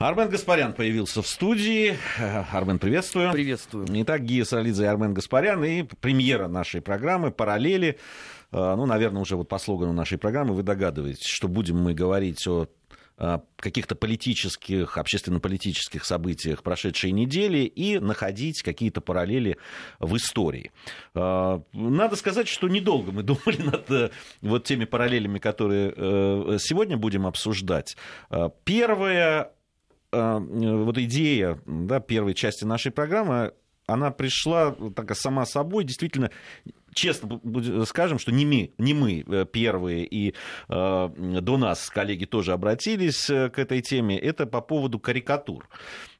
Армен Гаспарян появился в студии. Армен, приветствую. Приветствую. Итак, Гия Салидзе и Армен Гаспарян. И премьера нашей программы «Параллели». А, ну, наверное, уже вот по слогану нашей программы вы догадываетесь, что будем мы говорить о а, каких-то политических, общественно-политических событиях прошедшей недели и находить какие-то параллели в истории. Надо сказать, что недолго мы думали над э, вот теми параллелями, которые э, сегодня будем обсуждать. Первая вот идея да, первой части нашей программы, она пришла так, сама собой, действительно, честно скажем, что не мы, не мы э, первые, и э, до нас коллеги тоже обратились э, к этой теме, это по поводу карикатур.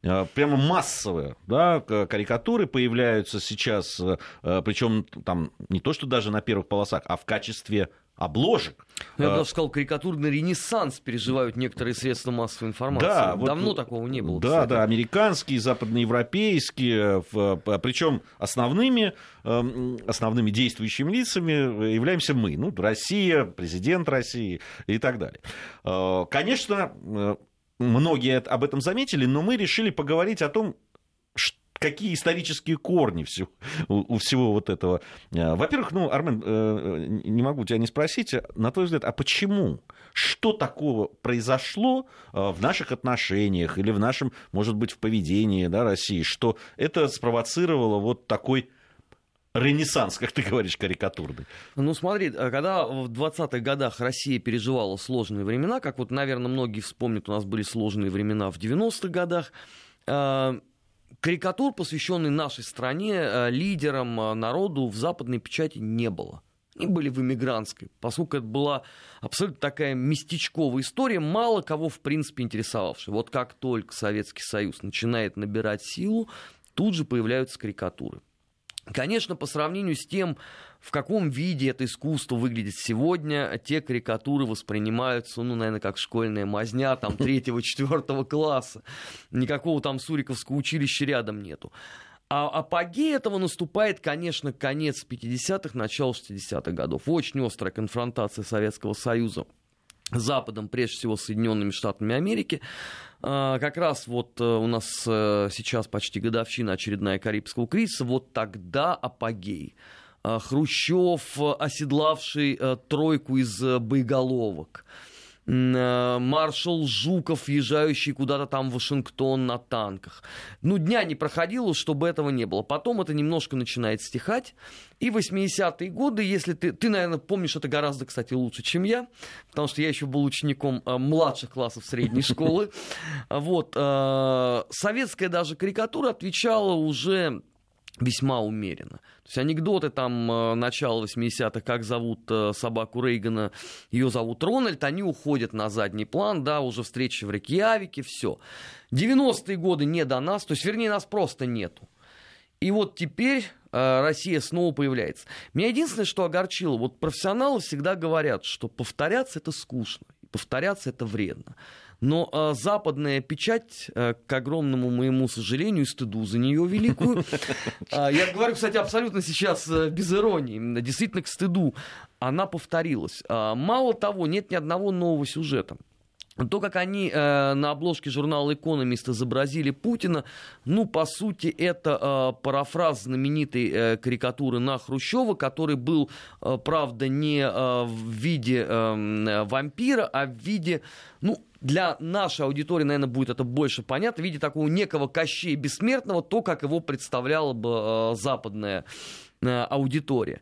Э, прямо массовые да, карикатуры появляются сейчас, причем там не то, что даже на первых полосах, а в качестве обложек. Ну, я бы даже сказал, карикатурный ренессанс переживают некоторые средства массовой информации. Да, Давно вот, такого не было. Да, кстати. да, американские, западноевропейские, причем основными, эм, основными действующими лицами являемся мы, ну, Россия, президент России и так далее. Э, конечно, э, многие об этом заметили, но мы решили поговорить о том, какие исторические корни всего, у, у всего вот этого. Э, во-первых, ну, Армен, э, не могу тебя не спросить, на твой взгляд, а почему? Что такого произошло э, в наших отношениях или в нашем, может быть, в поведении да, России, что это спровоцировало вот такой ренессанс, как ты говоришь, карикатурный. Ну, смотри, когда в 20-х годах Россия переживала сложные времена, как вот, наверное, многие вспомнят, у нас были сложные времена в 90-х годах, карикатур, посвященных нашей стране, э, лидерам, э, народу в западной печати не было. Они были в эмигрантской, поскольку это была абсолютно такая местечковая история, мало кого, в принципе, интересовавшая. Вот как только Советский Союз начинает набирать силу, тут же появляются карикатуры. Конечно, по сравнению с тем, в каком виде это искусство выглядит сегодня, те карикатуры воспринимаются, ну, наверное, как школьная мазня, там, третьего-четвертого класса. Никакого там Суриковского училища рядом нету. А апогей этого наступает, конечно, конец 50-х, начало 60-х годов. Очень острая конфронтация Советского Союза Западом, прежде всего Соединенными Штатами Америки. А, как раз вот э, у нас э, сейчас почти годовщина очередная Карибского кризиса, вот тогда апогей. А, Хрущев, оседлавший э, тройку из боеголовок. Маршал Жуков, въезжающий куда-то там в Вашингтон на танках. Ну, дня не проходило, чтобы этого не было. Потом это немножко начинает стихать. И 80-е годы, если ты, ты, наверное, помнишь это гораздо, кстати, лучше, чем я, потому что я еще был учеником э, младших классов средней школы. Вот. Э, советская даже карикатура отвечала уже весьма умеренно. То есть анекдоты там э, начала 80-х, как зовут собаку Рейгана, ее зовут Рональд, они уходят на задний план, да, уже встречи в Рейкьявике, все. 90-е годы не до нас, то есть, вернее, нас просто нету. И вот теперь э, Россия снова появляется. Меня единственное, что огорчило, вот профессионалы всегда говорят, что повторяться это скучно, повторяться это вредно. Но э, западная печать, э, к огромному моему сожалению и стыду за нее великую, э, я говорю, кстати, абсолютно сейчас э, без иронии, действительно к стыду, она повторилась. Э, мало того, нет ни одного нового сюжета. То, как они э, на обложке журнала «Экономист» изобразили Путина, ну, по сути, это э, парафраз знаменитой э, карикатуры на Хрущева, который был, э, правда, не э, в виде э, вампира, а в виде, ну, для нашей аудитории, наверное, будет это больше понятно, в виде такого некого Кощея Бессмертного, то, как его представляла бы э, западная э, аудитория.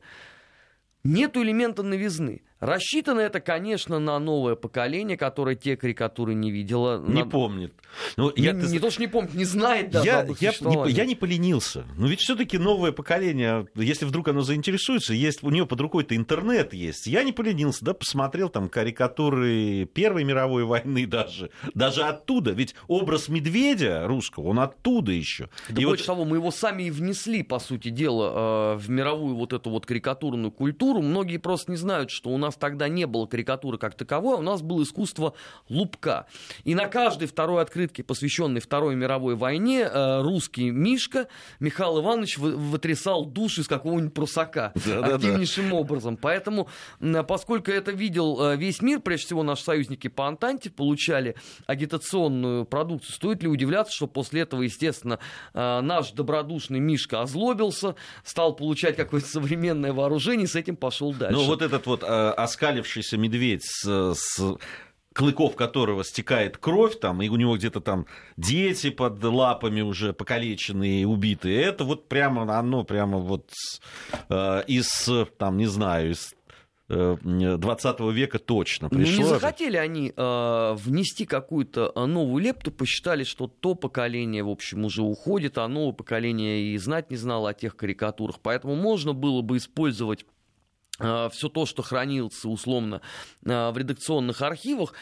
Нету элемента новизны. Рассчитано это, конечно, на новое поколение, которое те карикатуры не видело. Не на... помнит. Ну, не, я, не, не то, что не помнит, не знает даже я, я, не, я не поленился. Но ведь все-таки новое поколение, если вдруг оно заинтересуется, есть у нее под рукой-то интернет есть. Я не поленился, да, посмотрел там карикатуры Первой мировой войны даже. Даже оттуда. Ведь образ медведя русского, он оттуда еще. Да и больше вот... того, мы его сами и внесли, по сути дела, э, в мировую вот эту вот карикатурную культуру. Многие просто не знают, что у нас нас тогда не было карикатуры как таковой, а у нас было искусство лупка. И на каждой второй открытке, посвященной Второй мировой войне, э, русский Мишка Михаил Иванович вытрясал душ из какого-нибудь прусака да, активнейшим да, да. образом. Поэтому, поскольку это видел э, весь мир, прежде всего наши союзники по Антанте получали агитационную продукцию, стоит ли удивляться, что после этого, естественно, э, наш добродушный Мишка озлобился, стал получать какое-то современное вооружение, и с этим пошел дальше. Ну вот этот вот э, оскалившийся медведь с, с клыков которого стекает кровь, там, и у него где-то там дети под лапами уже покалеченные, убитые. Это вот прямо оно, прямо вот э, из, там, не знаю, из 20 века точно пришло. Ну, не захотели они э, внести какую-то э, новую лепту, посчитали, что то поколение, в общем, уже уходит, а новое поколение и знать не знало о тех карикатурах. Поэтому можно было бы использовать э, все то, что хранилось условно э, в редакционных архивах,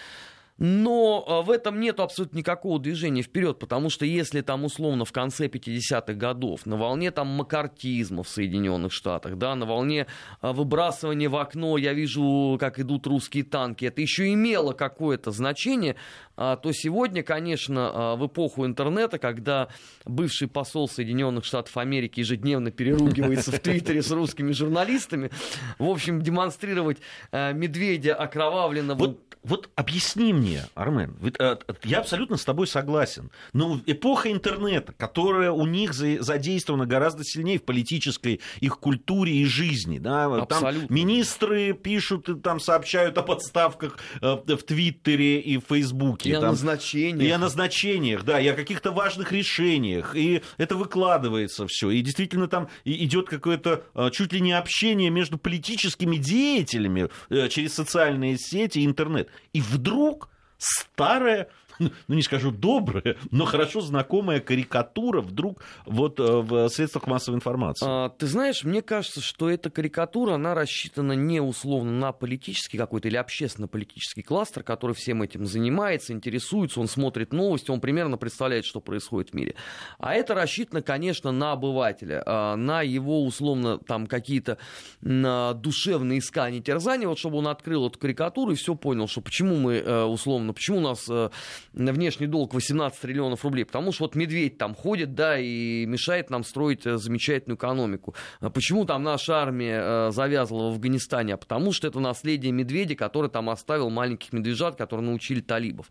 но а, в этом нет абсолютно никакого движения вперед, потому что если там условно в конце 50-х годов на волне там макартизма в Соединенных Штатах, да, на волне а, выбрасывания в окно, я вижу, как идут русские танки, это еще имело какое-то значение, а, то сегодня, конечно, в эпоху интернета, когда бывший посол Соединенных Штатов Америки ежедневно переругивается в Твиттере с русскими журналистами, в общем, демонстрировать медведя окровавленного... Вот, вот объясни мне, мне, Армен, э, я абсолютно с тобой согласен. Но эпоха интернета, которая у них задействована гораздо сильнее в политической их культуре и жизни. Да? Там министры пишут, там сообщают о подставках э, в Твиттере и в Фейсбуке. И там, о назначениях. И о назначениях, да, и о каких-то важных решениях. И это выкладывается все. И действительно там идет какое-то э, чуть ли не общение между политическими деятелями через социальные сети и интернет. И вдруг старая ну не скажу добрая, но хорошо знакомая карикатура вдруг вот э, в средствах массовой информации? А, ты знаешь, мне кажется, что эта карикатура, она рассчитана не условно на политический какой-то или общественно-политический кластер, который всем этим занимается, интересуется, он смотрит новости, он примерно представляет, что происходит в мире. А это рассчитано, конечно, на обывателя, а, на его условно там какие-то душевные искания, терзания, вот чтобы он открыл эту карикатуру и все понял, что почему мы э, условно, почему у нас э, внешний долг 18 триллионов рублей, потому что вот медведь там ходит, да, и мешает нам строить э, замечательную экономику. А почему там наша армия э, завязла в Афганистане? А потому что это наследие медведя, который там оставил маленьких медвежат, которые научили талибов.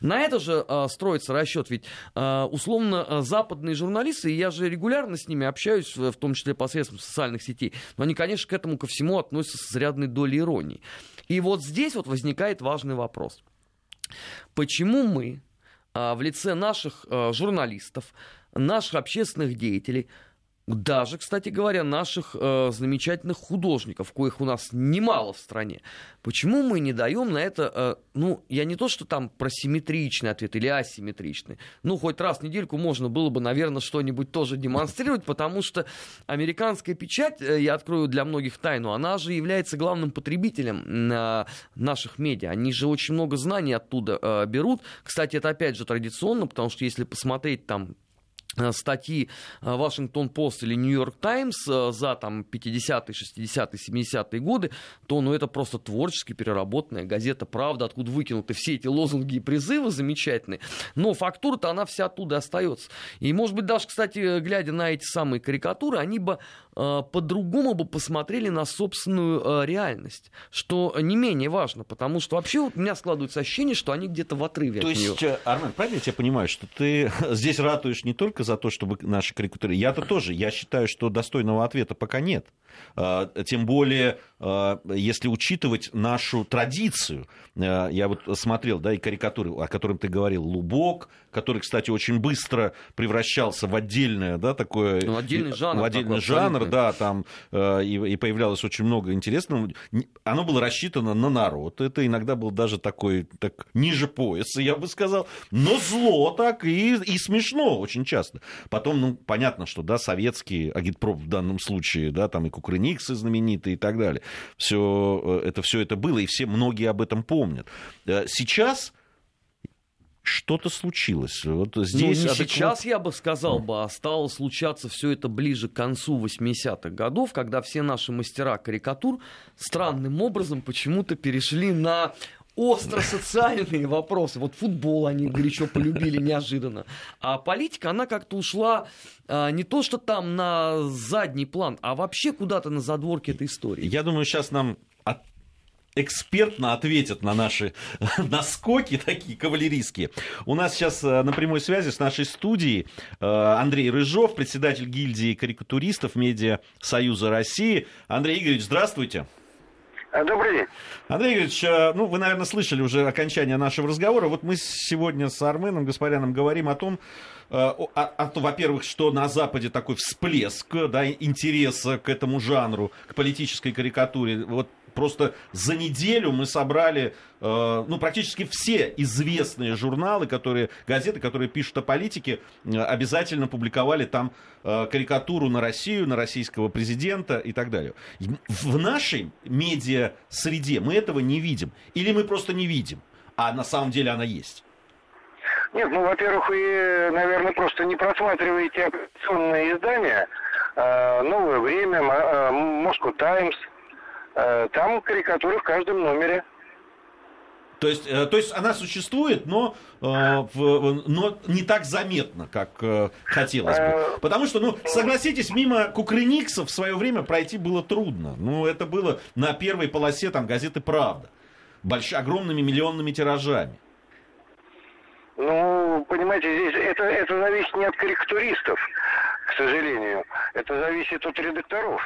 На это же э, строится расчет, ведь условно западные журналисты, и я же регулярно с ними общаюсь, в том числе посредством социальных сетей, но они, конечно, к этому ко всему относятся с изрядной долей иронии. И вот здесь вот возникает важный вопрос – Почему мы а, в лице наших а, журналистов, наших общественных деятелей даже, кстати говоря, наших э, замечательных художников, коих у нас немало в стране. Почему мы не даем на это, э, ну, я не то, что там про симметричный ответ или асимметричный, ну, хоть раз в недельку можно было бы, наверное, что-нибудь тоже демонстрировать, потому что американская печать, э, я открою для многих тайну, она же является главным потребителем э, наших медиа. Они же очень много знаний оттуда э, берут. Кстати, это опять же традиционно, потому что если посмотреть там статьи Вашингтон Пост или Нью-Йорк Таймс э, за там 50-е, 60-е, 70-е годы, то ну, это просто творчески переработанная газета «Правда», откуда выкинуты все эти лозунги и призывы замечательные, но фактура-то она вся оттуда остается. И, может быть, даже, кстати, глядя на эти самые карикатуры, они бы э, по-другому бы посмотрели на собственную э, реальность, что не менее важно, потому что вообще вот у меня складывается ощущение, что они где-то в отрыве То от есть, нее. Армен, правильно я тебя понимаю, что ты здесь ратуешь не только за то, чтобы наши карикатуры... Я-то тоже, я считаю, что достойного ответа пока нет. А, тем более, а, если учитывать нашу традицию. А, я вот смотрел, да, и карикатуры, о которых ты говорил, Лубок, который, кстати, очень быстро превращался в отдельное, да, такое... Ну, отдельный жанр. В отдельный такой, жанр, абсолютно. да, там и, и появлялось очень много интересного. Оно было рассчитано на народ. Это иногда был даже такой, так, ниже пояса, я бы сказал. Но зло так и, и смешно очень часто. Потом, ну, понятно, что, да, советский агитпроп в данном случае, да, там и Кукрыниксы знаменитые и так далее. Все э, это, все это было, и все многие об этом помнят. Э, сейчас что-то случилось. Вот ну, здесь ну, адекват... сейчас, я бы сказал, бы, а стало случаться все это ближе к концу 80-х годов, когда все наши мастера карикатур странным образом почему-то перешли на остро социальные вопросы. Вот футбол они горячо полюбили неожиданно. А политика, она как-то ушла а, не то, что там на задний план, а вообще куда-то на задворке этой истории. Я думаю, сейчас нам от экспертно ответят на наши наскоки такие кавалерийские. У нас сейчас э, на прямой связи с нашей студией э, Андрей Рыжов, председатель гильдии карикатуристов Медиа Союза России. Андрей Игоревич, здравствуйте. Э, добрый день. Андрей Игоревич, ну, вы, наверное, слышали уже окончание нашего разговора. Вот мы сегодня с Арменом Гаспаряном говорим о том, о, во-первых, что на Западе такой всплеск да, интереса к этому жанру, к политической карикатуре. Вот Просто за неделю мы собрали э, ну, практически все известные журналы, которые, газеты, которые пишут о политике, э, обязательно публиковали там э, карикатуру на Россию, на российского президента и так далее. В нашей медиа-среде мы этого не видим. Или мы просто не видим, а на самом деле она есть. Нет, ну, во-первых, вы, наверное, просто не просматриваете оппозиционные издания. «Новое время», «Москва Таймс», Э, там карикатуры в каждом номере. То есть, э, то есть она существует, но, э, но не так заметно, как хотелось бы. Потому что, ну, согласитесь, мимо Кукрыниксов в свое время пройти было трудно. Ну, это было на первой полосе там, газеты «Правда». Больш... Огромными миллионными тиражами. Ну, понимаете, здесь это, это зависит не от карикатуристов, к сожалению. Это зависит от редакторов.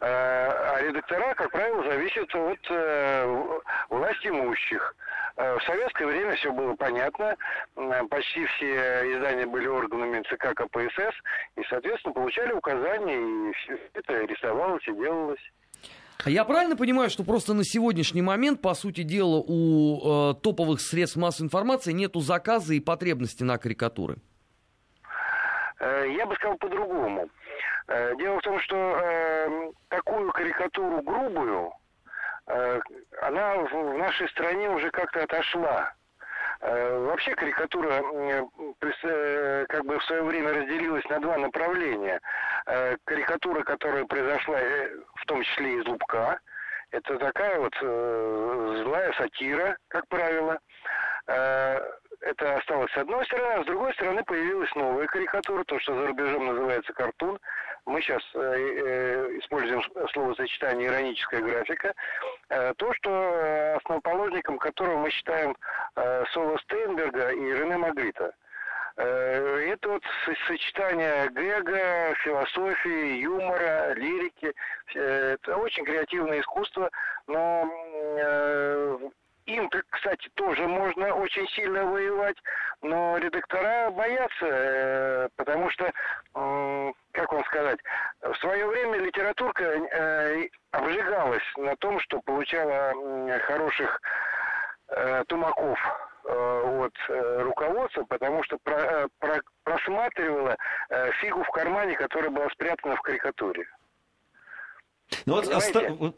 Э, а редактора, как правило, зависят от э, власть имущих. Э, в советское время все было понятно. Почти все издания были органами ЦК КПСС и, соответственно, получали указания, и все это рисовалось и делалось. Я правильно понимаю, что просто на сегодняшний момент, по сути дела, у э, топовых средств массовой информации нету заказа и потребности на карикатуры? Я бы сказал по-другому. Э, дело в том, что э, такую карикатуру грубую, э, она в, нашей стране уже как-то отошла. Э, вообще карикатура как бы в свое время разделилась на два направления. Карикатура, которая произошла в том числе из Лубка, это такая вот злая сатира, как правило. Это осталось с одной стороны, а с другой стороны появилась новая карикатура, то, что за рубежом называется картун. Мы сейчас э, э, используем словосочетание ироническая графика. Э, то, что основоположником которого мы считаем Соло Стейнберга и Рене Магрита. Это вот сочетание гэга, философии, юмора, лирики. Это очень креативное искусство, но им, кстати, тоже можно очень сильно воевать, но редактора боятся, э, потому что, как вам сказать, в свое время литературка э, обжигалась на том, что получала хороших э, тумаков от руководства, потому что просматривала фигу в кармане, которая была спрятана в карикатуре. Ну вот,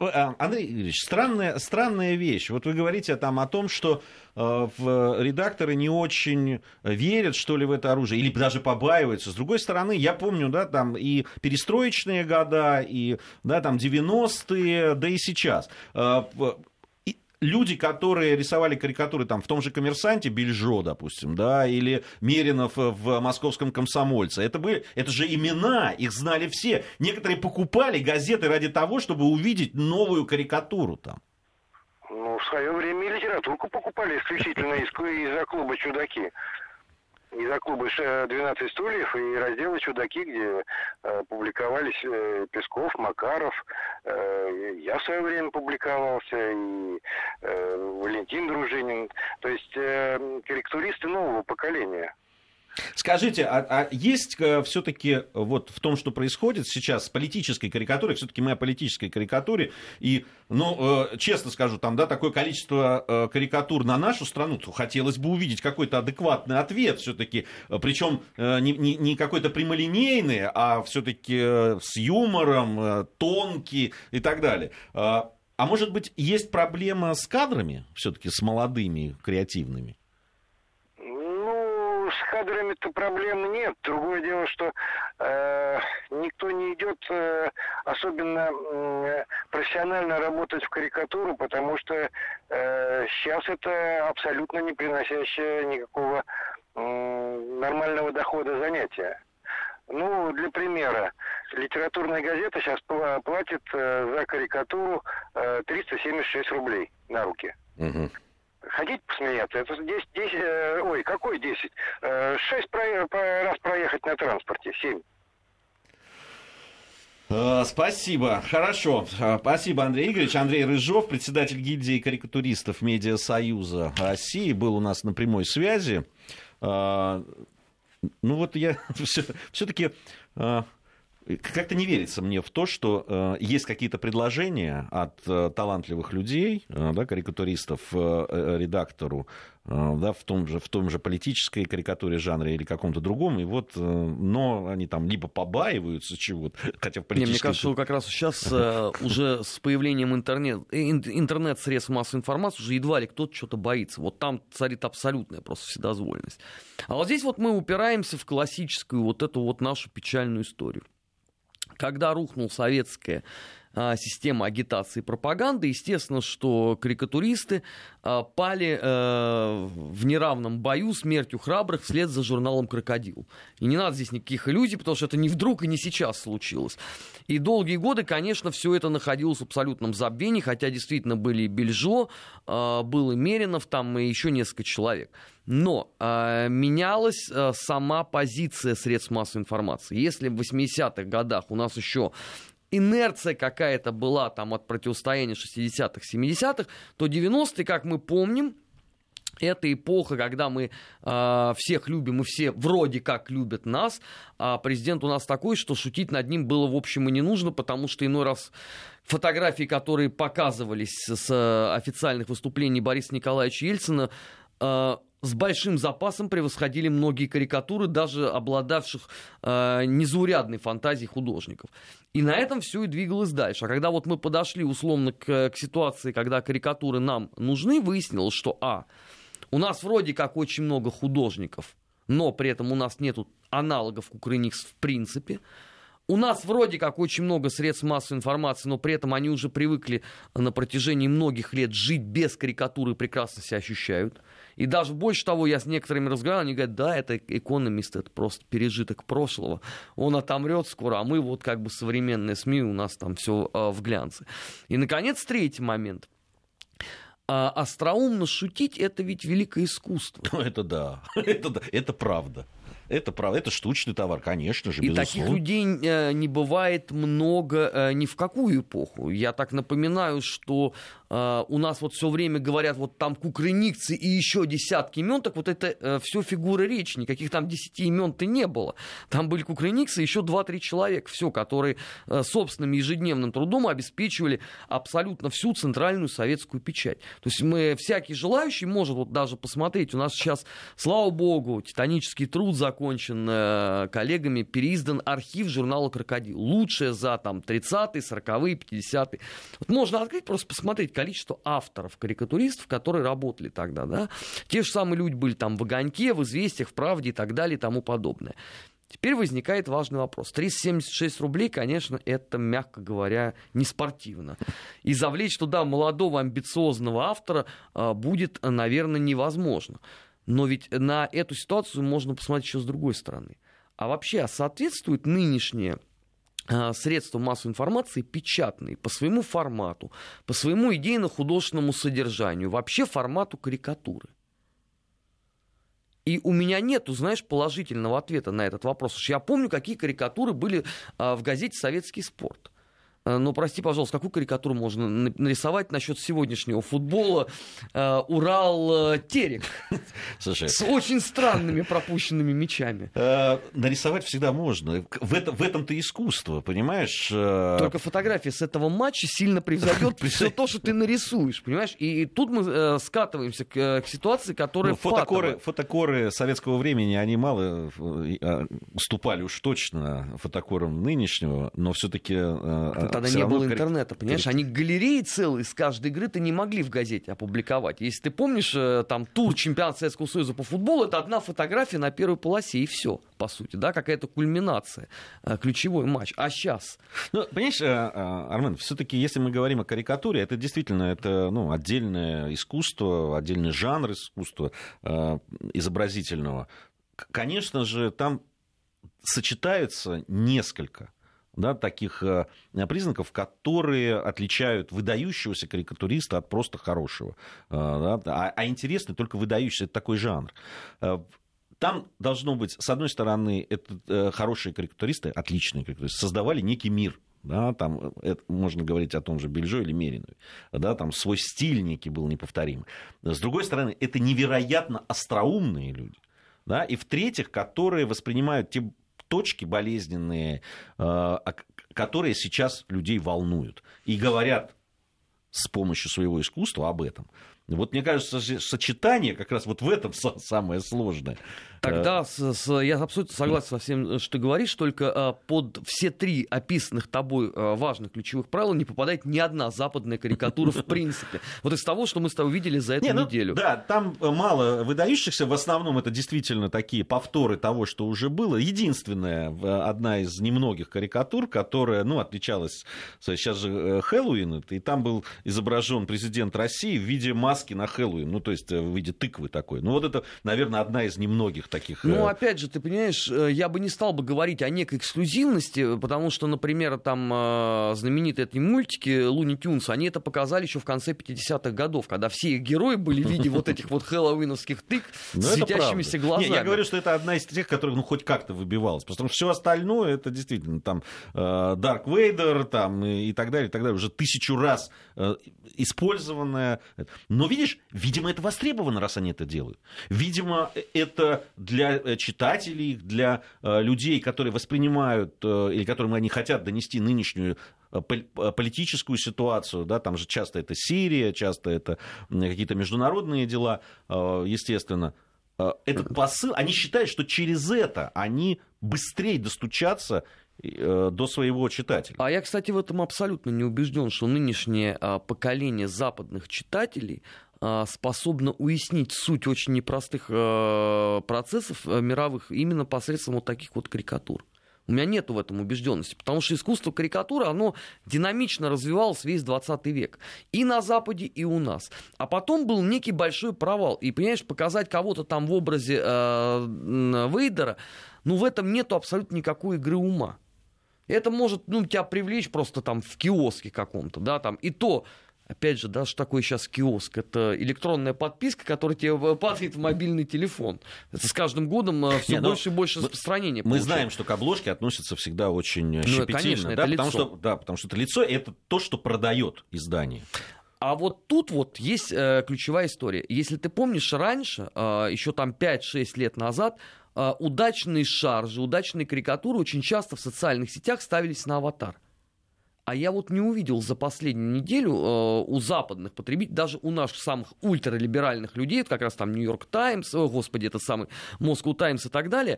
а, Андрей Игоревич, странная, странная вещь. Вот вы говорите там о том, что э, в редакторы не очень верят, что ли, в это оружие, или даже побаиваются. С другой стороны, я помню, да, там и перестроечные года, и, да, там 90-е, да и сейчас. Э, люди, которые рисовали карикатуры там в том же «Коммерсанте», Бельжо, допустим, да, или Меринов в «Московском комсомольце», это, были, это же имена, их знали все. Некоторые покупали газеты ради того, чтобы увидеть новую карикатуру там. Ну, в свое время и литературку покупали исключительно из, из-за клуба «Чудаки» из-за клуба 12 стульев и раздела «Чудаки», где э, публиковались э, Песков, Макаров. Э, я в свое время публиковался, и э, Валентин Дружинин. То есть э, корректуристы нового поколения. Скажите, а, а есть э, все-таки вот в том, что происходит сейчас с политической карикатурой, все-таки мы о политической карикатуре, и, ну, э, честно скажу, там, да, такое количество э, карикатур на нашу страну, то хотелось бы увидеть какой-то адекватный ответ все-таки, причем не, не, не какой-то прямолинейный, а все-таки с юмором, тонкий и так далее. А, а может быть, есть проблема с кадрами, все-таки с молодыми, креативными? С кадрами-то проблем нет. Другое дело, что э, никто не идет э, особенно э, профессионально работать в карикатуру, потому что э, сейчас это абсолютно не приносящее никакого э, нормального дохода занятия. Ну, для примера, литературная газета сейчас платит э, за карикатуру э, 376 рублей на руки. Угу. Хотите посмеяться? Это 10, 10 э, ой, какой 10? Э, 6 про, по, раз проехать на транспорте, 7. Э, спасибо. Хорошо. Э, спасибо, Андрей Игоревич. Андрей Рыжов, председатель гильдии карикатуристов Медиасоюза России, был у нас на прямой связи. Э, ну вот я все-таки как-то не верится мне в то, что э, есть какие-то предложения от э, талантливых людей, э, да, карикатуристов, э, э, редактору, э, да, в том же, в том же политической карикатуре жанре или каком-то другом, и вот, э, но они там либо побаиваются чего-то, хотя в политической... Не, мне кажется, что как раз сейчас э, уже с появлением интернет, интернет-средств массовой информации уже едва ли кто-то что-то боится. Вот там царит абсолютная просто вседозволенность. А вот здесь вот мы упираемся в классическую вот эту вот нашу печальную историю. Когда рухнул советская а, система агитации и пропаганды, естественно, что карикатуристы а, пали а, в неравном бою смертью храбрых вслед за журналом «Крокодил». И не надо здесь никаких иллюзий, потому что это не вдруг и не сейчас случилось. И долгие годы, конечно, все это находилось в абсолютном забвении, хотя действительно были и Бельжо, был и Меринов, там и еще несколько человек. Но э, менялась э, сама позиция средств массовой информации. Если в 80-х годах у нас еще инерция какая-то была там от противостояния 60-х, 70-х, то 90-е, как мы помним, это эпоха, когда мы э, всех любим и все вроде как любят нас, а президент у нас такой, что шутить над ним было в общем и не нужно, потому что иной раз фотографии, которые показывались с официальных выступлений Бориса Николаевича Ельцина, э, с большим запасом превосходили многие карикатуры, даже обладавших э, незаурядной фантазией художников. И на этом все и двигалось дальше. А когда вот мы подошли условно к, к ситуации, когда карикатуры нам нужны, выяснилось, что а, у нас вроде как очень много художников, но при этом у нас нет аналогов Кукрыникс в принципе. У нас вроде как очень много средств массовой информации, но при этом они уже привыкли на протяжении многих лет жить без карикатуры и прекрасно себя ощущают. И даже больше того, я с некоторыми разговаривал, они говорят, да, это экономист, это просто пережиток прошлого. Он отомрет скоро, а мы вот как бы современные СМИ, у нас там все э, в глянце. И, наконец, третий момент. А, остроумно шутить это ведь великое искусство. Ну, это да, это да, это правда. Это правда, это штучный товар, конечно же, И безусловно. таких людей э, не бывает много э, ни в какую эпоху. Я так напоминаю, что у нас вот все время говорят, вот там кукрыникцы и еще десятки имен, так вот это все фигуры речи, никаких там десяти имен-то не было. Там были кукрыникцы еще два-три человека, все, которые собственным ежедневным трудом обеспечивали абсолютно всю центральную советскую печать. То есть мы, всякий желающий может вот даже посмотреть, у нас сейчас, слава богу, титанический труд закончен э, коллегами, переиздан архив журнала «Крокодил». Лучшее за там 30-е, 40-е, 50-е. Вот можно открыть, просто посмотреть количество авторов, карикатуристов, которые работали тогда. Да? Те же самые люди были там в «Огоньке», в «Известиях», в «Правде» и так далее и тому подобное. Теперь возникает важный вопрос. 376 рублей, конечно, это, мягко говоря, не спортивно. И завлечь туда молодого амбициозного автора а, будет, наверное, невозможно. Но ведь на эту ситуацию можно посмотреть еще с другой стороны. А вообще, а соответствует нынешнее средства массовой информации печатные по своему формату, по своему идейно-художественному содержанию, вообще формату карикатуры. И у меня нету, знаешь, положительного ответа на этот вопрос. Я помню, какие карикатуры были а, в газете «Советский спорт». Э, ну, прости, пожалуйста, какую карикатуру можно нарисовать насчет сегодняшнего футбола э, Урал-Терек? Слушай. С очень странными пропущенными мячами. Э, нарисовать всегда можно. В, это, в этом-то искусство, понимаешь? Только фотография с этого матча сильно превзойдет все то, что ты нарисуешь, понимаешь? И, тут мы скатываемся к, ситуации, которая ну, фотокоры, фотокоры советского времени, они мало уступали уж точно фотокорам нынешнего, но все-таки тогда не было интернета, понимаешь? Они галереи целые с каждой игры ты не могли в газете опубликовать. Если ты помнишь, э, там тур чемпионата Советского Союза по футболу, это одна фотография на первой полосе, и все, по сути, да, какая-то кульминация, э, ключевой матч. А сейчас? Ну, понимаешь, э, Армен, все-таки, если мы говорим о карикатуре, это действительно это, ну, отдельное искусство, отдельный жанр искусства изобразительного. Конечно же, там сочетаются несколько да, таких э, признаков, которые отличают выдающегося карикатуриста от просто хорошего. Э, да, а, а интересный только выдающийся, это такой жанр. Э, там должно быть, с одной стороны, это хорошие карикатуристы, отличные карикатуристы, создавали некий мир. Да, там это, можно говорить о том же Бельжо или Меринове. Да, там свой стиль некий был неповторимый. С другой стороны, это невероятно остроумные люди. Да, и в-третьих, которые воспринимают те точки болезненные, э, которые сейчас людей волнуют. И говорят с помощью своего искусства об этом. Вот мне кажется, со- сочетание как раз вот в этом са- самое сложное. Тогда с- с- я абсолютно согласен со всем, что ты говоришь, только э, под все три описанных тобой э, важных ключевых правила не попадает ни одна западная карикатура в принципе. Вот из того, что мы с тобой видели за эту Не, ну, неделю. Да, там э, мало выдающихся. В основном это действительно такие повторы того, что уже было. Единственная, одна из немногих карикатур, которая, ну, отличалась... Сейчас же э, Хэллоуин, и там был изображен президент России в виде маски на Хэллоуин. Ну, то есть э, в виде тыквы такой. Ну, вот это, наверное, одна из немногих таких... Ну, э, опять же, ты понимаешь, э, я бы не стал бы говорить о некой эксклюзивности, потому что, например, там э, знаменитые эти мультики Луни Тюнс, они это показали еще в конце 50-х годов, когда все их герои были в виде вот этих вот хэллоуиновских тык Ну, с светящимися глазами. Не, я говорю, что это одна из тех, которых ну, хоть как-то выбивалась. Потому что все остальное, это действительно там Дарк Вейдер там, и, так далее, и так далее, уже тысячу раз использованное. Но видишь, видимо, это востребовано, раз они это делают. Видимо, это для э, читателей, для э, людей, которые воспринимают э, или которым они хотят донести нынешнюю пол- политическую ситуацию, да, там же часто это Сирия, часто это какие-то международные дела, естественно. Этот посыл, они считают, что через это они быстрее достучатся до своего читателя. А я, кстати, в этом абсолютно не убежден, что нынешнее а, поколение западных читателей а, способно уяснить суть очень непростых э, процессов э, мировых именно посредством вот таких вот карикатур. У меня нет в этом убежденности, потому что искусство карикатуры, оно динамично развивалось весь 20 век. И на Западе, и у нас. А потом был некий большой провал. И, понимаешь, показать кого-то там в образе э, Вейдера, ну, в этом нету абсолютно никакой игры ума. Это может, ну, тебя привлечь просто там в киоске каком-то, да, там, и то, опять же, да, что такое сейчас киоск? Это электронная подписка, которая тебе падает в мобильный телефон. Это с каждым годом все Не, ну, больше и больше распространения Мы получает. знаем, что к обложке относятся всегда очень э, щепетильно, Ну, конечно, да, потому лицо. что, да, потому что это лицо это то, что продает издание. А вот тут вот есть э, ключевая история. Если ты помнишь, раньше, э, еще там 5-6 лет назад, э, удачные шаржи, удачные карикатуры очень часто в социальных сетях ставились на аватар. А я вот не увидел за последнюю неделю э, у западных потребителей, даже у наших самых ультралиберальных людей, это как раз там Нью-Йорк Таймс, о, господи, этот самый Москву Таймс и так далее,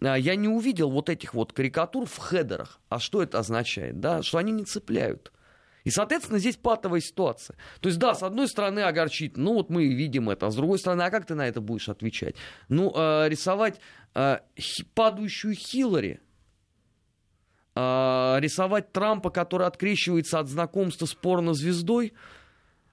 э, я не увидел вот этих вот карикатур в хедерах. А что это означает? Да? Что они не цепляют. И, соответственно, здесь патовая ситуация. То есть, да, с одной стороны огорчит, ну вот мы видим это, а с другой стороны, а как ты на это будешь отвечать? Ну, э, рисовать э, падающую Хиллари, рисовать Трампа, который открещивается от знакомства с порнозвездой,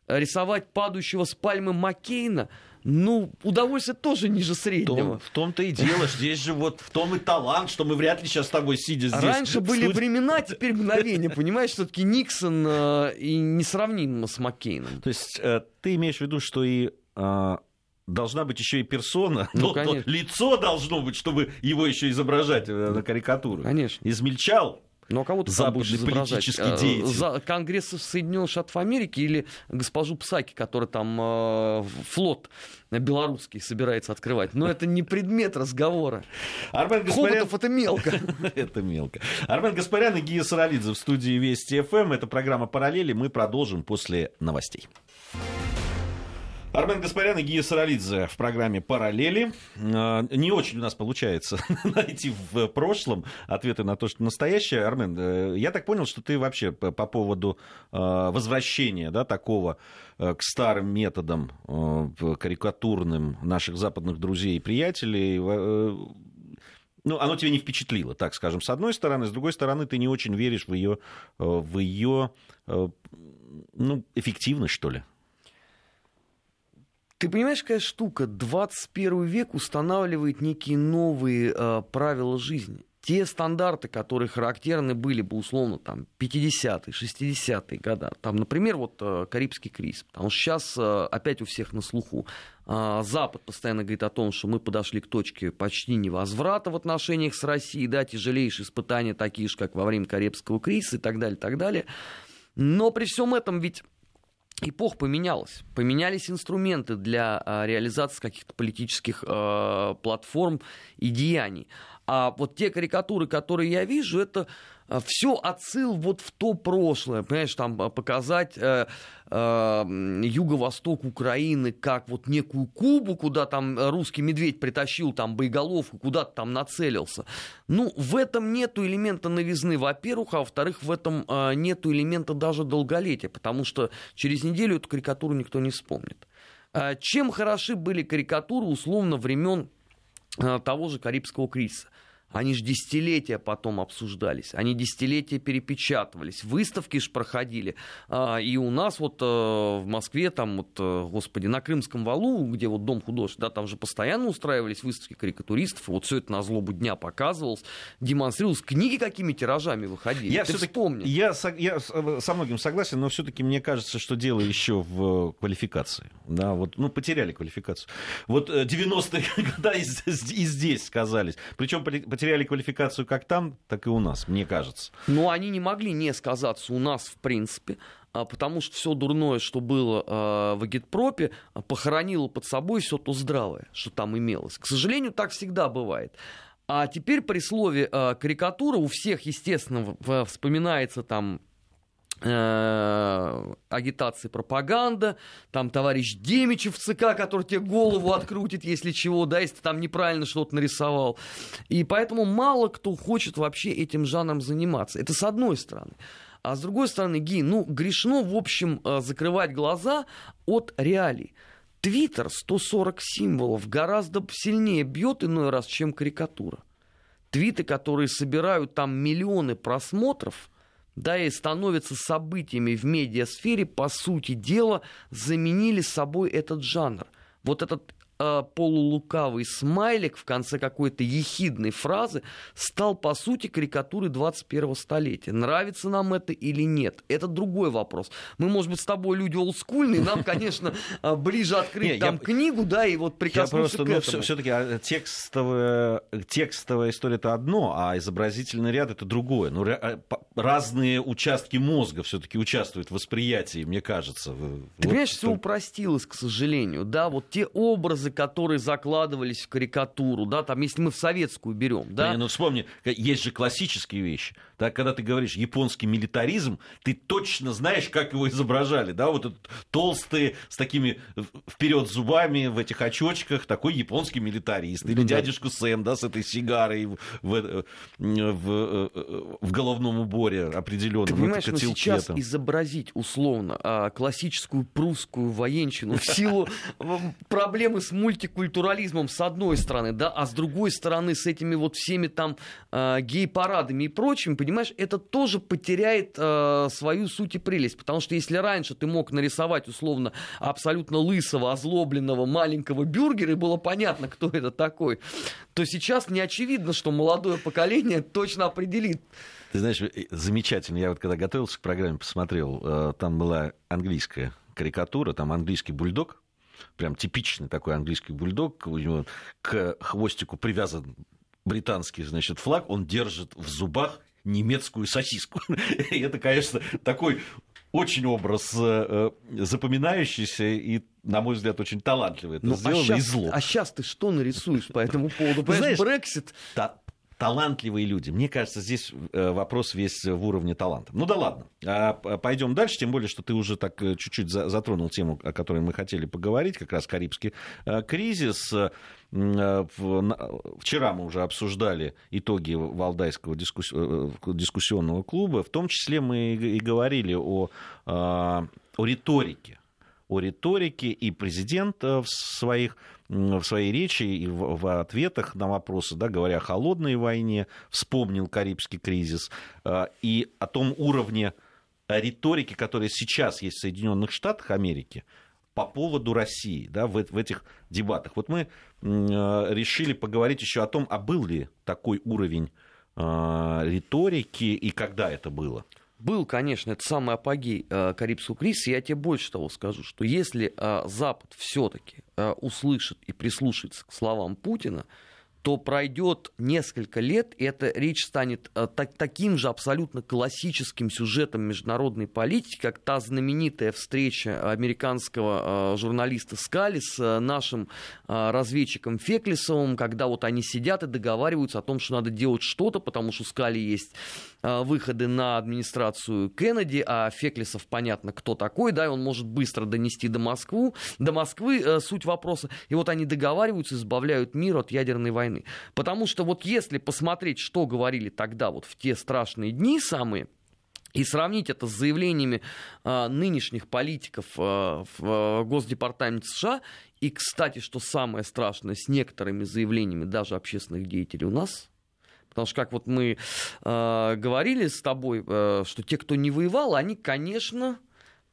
э, рисовать падающего с пальмы Маккейна, ну, удовольствие тоже ниже В, том, среднего. в том-то и дело, здесь же вот в том и талант, что мы вряд ли сейчас с тобой сидя здесь. Раньше в были времена, теперь мгновения, понимаешь, все-таки Никсон э, и несравним с Маккейном. То есть э, ты имеешь в виду, что и э, должна быть еще и персона, Ну, то- то лицо должно быть, чтобы его еще изображать э, на карикатуру. Конечно. Измельчал. Ну а кого ты там будешь Западный изображать? политический Э, деятель. За Конгресс Соединенных Штатов Америки или госпожу Псаки, которая там э, флот белорусский собирается открывать? Но это не предмет разговора. Армен Гаспарян... Хоботов это мелко. Это мелко. Армен Гаспарян и Гия Саралидзе в студии Вести ФМ. Это программа «Параллели». Мы продолжим после новостей. Армен Гаспарян и Гия Саралидзе в программе «Параллели». А, не очень у нас получается найти в прошлом ответы на то, что настоящее. Армен, э, я так понял, что ты вообще по поводу а, возвращения да, такого э, к старым методам э, карикатурным наших западных друзей и приятелей ну, оно тебя не впечатлило, так скажем, с одной стороны, с другой стороны, ты не очень веришь в ее, в ее ну, эффективность, что ли. Ты понимаешь, какая штука? 21 век устанавливает некие новые э, правила жизни. Те стандарты, которые характерны были бы, условно, там, 50-е, 60-е годы. Там, например, вот э, Карибский кризис. Потому что сейчас э, опять у всех на слуху. Запад постоянно говорит о том, что мы подошли к точке почти невозврата в отношениях с Россией, да, тяжелейшие испытания, такие же, как во время Карибского кризиса и так далее, так далее. Но при всем этом ведь эпох поменялась. Поменялись инструменты для а, реализации каких-то политических а, платформ и деяний. А вот те карикатуры, которые я вижу, это все отсыл вот в то прошлое, понимаешь, там а, показать э, э, юго-восток Украины как вот некую Кубу, куда там русский медведь притащил там боеголовку, куда-то там нацелился. Ну, в этом нету элемента новизны, во-первых, а во-вторых, в этом э, нету элемента даже долголетия, потому что через неделю эту карикатуру никто не вспомнит. Э, чем хороши были карикатуры условно времен того же Карибского кризиса? Они же десятилетия потом обсуждались, они десятилетия перепечатывались, выставки же проходили. А, и у нас вот э, в Москве, там вот, э, господи, на Крымском валу, где вот Дом художеств, да, там же постоянно устраивались выставки карикатуристов, вот все это на злобу дня показывалось, демонстрировалось, книги какими тиражами выходили. Я Ты вспомни. Я, я э, со многим согласен, но все-таки мне кажется, что дело еще в квалификации. Да, вот, ну, потеряли квалификацию. Вот 90-е годы и здесь сказались. Причем потеряли квалификацию как там, так и у нас, мне кажется. Но они не могли не сказаться у нас, в принципе, а, потому что все дурное, что было а, в агитпропе, похоронило под собой все то здравое, что там имелось. К сожалению, так всегда бывает. А теперь при слове а, карикатура у всех, естественно, вспоминается там агитации, пропаганда, там товарищ Демичев ЦК, который тебе голову открутит, если чего, да, если ты там неправильно что-то нарисовал. И поэтому мало кто хочет вообще этим жанром заниматься. Это с одной стороны. А с другой стороны, Ги, ну, грешно, в общем, э, закрывать глаза от реалий. Твиттер 140 символов гораздо сильнее бьет иной раз, чем карикатура. Твиты, которые собирают там миллионы просмотров – да, и становятся событиями в медиасфере, по сути дела, заменили собой этот жанр. Вот этот э, полулукавый смайлик в конце какой-то ехидной фразы стал, по сути, карикатурой 21 столетия. Нравится нам это или нет? Это другой вопрос. Мы, может быть, с тобой люди олдскульные, нам, конечно, а, ближе открыть там книгу, да, и вот прикоснуться к ну, этому. Все-таки а, текстовая, текстовая история это одно, а изобразительный ряд это другое. Ну, разные участки мозга все-таки участвуют в восприятии, мне кажется. Ты понимаешь, все упростилось, к сожалению. Да, вот те образы, которые закладывались в карикатуру, да, там, если мы в советскую берем, да. Не, ну вспомни, есть же классические вещи, да, когда ты говоришь японский милитаризм, ты точно знаешь, как его изображали, да, вот этот толстый с такими вперед зубами в этих очочках, такой японский милитарист, или ну, дядюшка Сэм, да, с этой сигарой в, в, в, в головном уборе определенном. Ты понимаешь, ну, сейчас там. изобразить условно а, классическую прусскую военщину в силу проблемы с мультикультурализмом с одной стороны, да, а с другой стороны с этими вот всеми там э, гей-парадами и прочим, понимаешь, это тоже потеряет э, свою суть и прелесть. Потому что если раньше ты мог нарисовать условно абсолютно лысого, озлобленного маленького бюргера, и было понятно, кто это такой, то сейчас не очевидно, что молодое поколение точно определит. Ты знаешь, э, замечательно. Я вот когда готовился к программе, посмотрел, э, там была английская карикатура, там английский бульдог, прям типичный такой английский бульдог, у него к хвостику привязан британский, значит, флаг, он держит в зубах немецкую сосиску. И это, конечно, такой очень образ э, запоминающийся и, на мой взгляд, очень талантливый. Это ну, сделано а сейчас, и зло. А сейчас ты что нарисуешь по этому поводу? Знаешь, Брексит? Да, талантливые люди. Мне кажется, здесь э, вопрос весь в уровне таланта. Ну да ладно. А, пойдем дальше, тем более, что ты уже так э, чуть-чуть затронул тему, о которой мы хотели поговорить, как раз Карибский э, кризис. Вчера мы уже обсуждали итоги Валдайского дискуссионного клуба. В том числе мы и говорили о, о риторике о риторике, и президент в, своих, в своей речи и в, в ответах на вопросы, да, говоря о холодной войне, вспомнил Карибский кризис, э, и о том уровне риторики, которая сейчас есть в Соединенных Штатах Америки, по поводу России да, в, в этих дебатах. Вот мы э, решили поговорить еще о том, а был ли такой уровень э, риторики и когда это было был, конечно, это самый апогей э, Карибского кризиса. Я тебе больше того скажу, что если э, Запад все-таки э, услышит и прислушается к словам Путина, то пройдет несколько лет, и эта речь станет э, так, таким же абсолютно классическим сюжетом международной политики, как та знаменитая встреча американского э, журналиста Скали с э, нашим разведчиком Феклисовым, когда вот они сидят и договариваются о том, что надо делать что-то, потому что у Скали есть выходы на администрацию Кеннеди, а Феклисов понятно, кто такой, да, и он может быстро донести до Москвы, до Москвы суть вопроса, и вот они договариваются, избавляют мир от ядерной войны войны. Потому что вот если посмотреть, что говорили тогда, вот в те страшные дни самые, и сравнить это с заявлениями э, нынешних политиков э, в э, Госдепартаменте США, и, кстати, что самое страшное, с некоторыми заявлениями даже общественных деятелей у нас, Потому что, как вот мы э, говорили с тобой, э, что те, кто не воевал, они, конечно,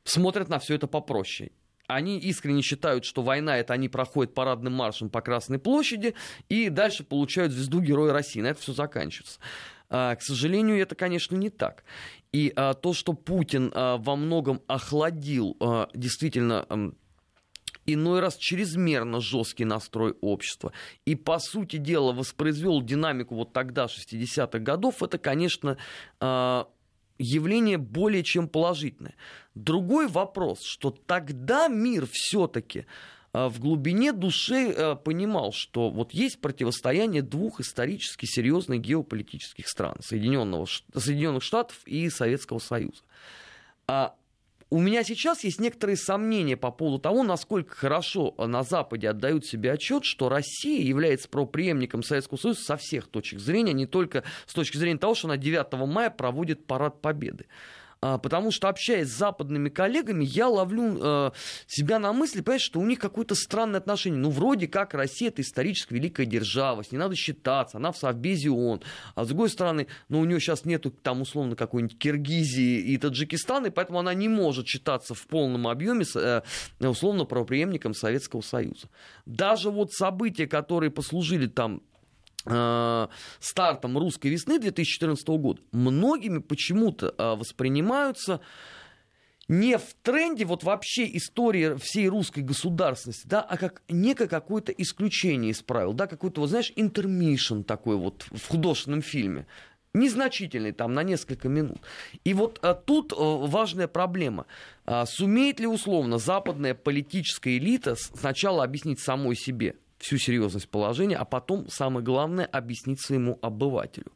смотрят на все это попроще они искренне считают, что война это они проходят парадным маршем по Красной площади и дальше получают звезду Героя России. На это все заканчивается. А, к сожалению, это, конечно, не так. И а, то, что Путин а, во многом охладил действительно иной раз чрезмерно жесткий настрой общества. И, по сути дела, воспроизвел динамику вот тогда, 60-х годов, это, конечно, явление более чем положительное. Другой вопрос, что тогда мир все-таки а, в глубине души а, понимал, что вот есть противостояние двух исторически серьезных геополитических стран, Соединенных Штатов и Советского Союза. А у меня сейчас есть некоторые сомнения по поводу того, насколько хорошо на Западе отдают себе отчет, что Россия является правоприемником Советского Союза со всех точек зрения, не только с точки зрения того, что она 9 мая проводит парад Победы. А, потому что, общаясь с западными коллегами, я ловлю э, себя на мысли, понимаешь, что у них какое-то странное отношение. Ну, вроде как Россия это исторически великая держава, с ней надо считаться, она в Совбезе ООН. А с другой стороны, ну, у нее сейчас нету там условно какой-нибудь Киргизии и Таджикистана, и поэтому она не может считаться в полном объеме э, условно правоприемником Советского Союза. Даже вот события, которые послужили там стартом русской весны 2014 года многими почему-то э, воспринимаются не в тренде вот вообще истории всей русской государственности, да, а как некое какое-то исключение из правил, да, какой-то, вот знаешь, интермишн такой вот в художественном фильме незначительный, там, на несколько минут. И вот а, тут а, важная проблема. А, сумеет ли условно западная политическая элита сначала объяснить самой себе, всю серьезность положения, а потом, самое главное, объяснить своему обывателю.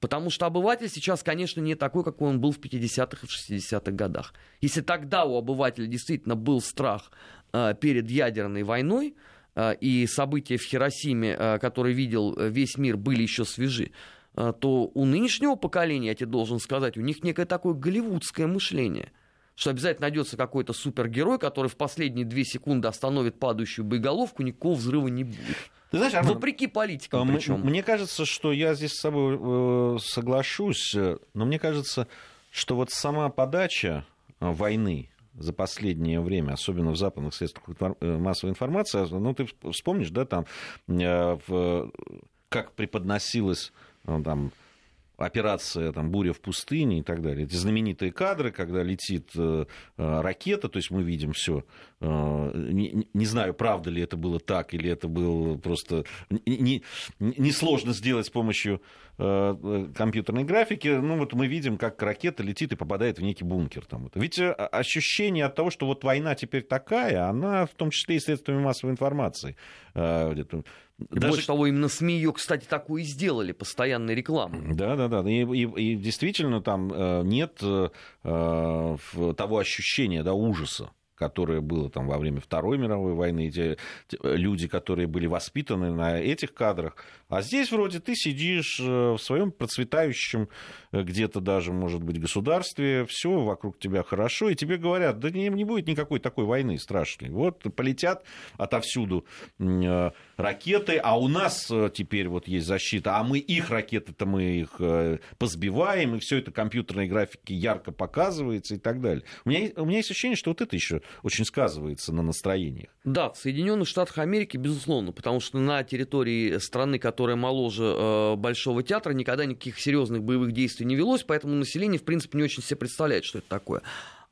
Потому что обыватель сейчас, конечно, не такой, какой он был в 50-х и 60-х годах. Если тогда у обывателя действительно был страх э, перед ядерной войной, э, и события в Хиросиме, э, которые видел весь мир, были еще свежи, то у нынешнего поколения, я тебе должен сказать, у них некое такое голливудское мышление – что обязательно найдется какой-то супергерой, который в последние две секунды остановит падающую боеголовку, никакого взрыва не будет. Ты знаешь, Арман, Вопреки политикам причем. Мне кажется, что я здесь с собой э, соглашусь, но мне кажется, что вот сама подача э, войны за последнее время, особенно в западных средствах э, массовой информации, ну, ты вспомнишь, да, там, как преподносилась там, операция там, «Буря в пустыне» и так далее. Эти знаменитые кадры, когда летит э, э ракета, то есть мы видим все. Э, не, не знаю, правда ли это было так, или это было просто несложно не, не сложно сделать с помощью компьютерной графики. Ну вот мы видим, как ракета летит и попадает в некий бункер. Там. Ведь э, ощущение от того, что вот война теперь такая, она в том числе и средствами массовой информации. Э, И Даже... Больше того, именно СМИ ее, кстати, такую и сделали, постоянной рекламой. Да, да, да. И, и, и действительно там э, нет э, того ощущения да, ужаса которое было там во время Второй мировой войны, те, те люди, которые были воспитаны на этих кадрах. А здесь вроде ты сидишь э, в своем процветающем э, где-то даже, может быть, государстве, все вокруг тебя хорошо, и тебе говорят, да не, не будет никакой такой войны страшной. Вот полетят отовсюду э, ракеты, а у нас теперь вот есть защита, а мы их ракеты-то мы их позбиваем, и все это компьютерной графики ярко показывается и так далее. У меня, у меня есть ощущение, что вот это еще очень сказывается на настроениях. Да, в Соединенных Штатах Америки, безусловно, потому что на территории страны, которая моложе э, Большого театра, никогда никаких серьезных боевых действий не велось, поэтому население, в принципе, не очень себе представляет, что это такое.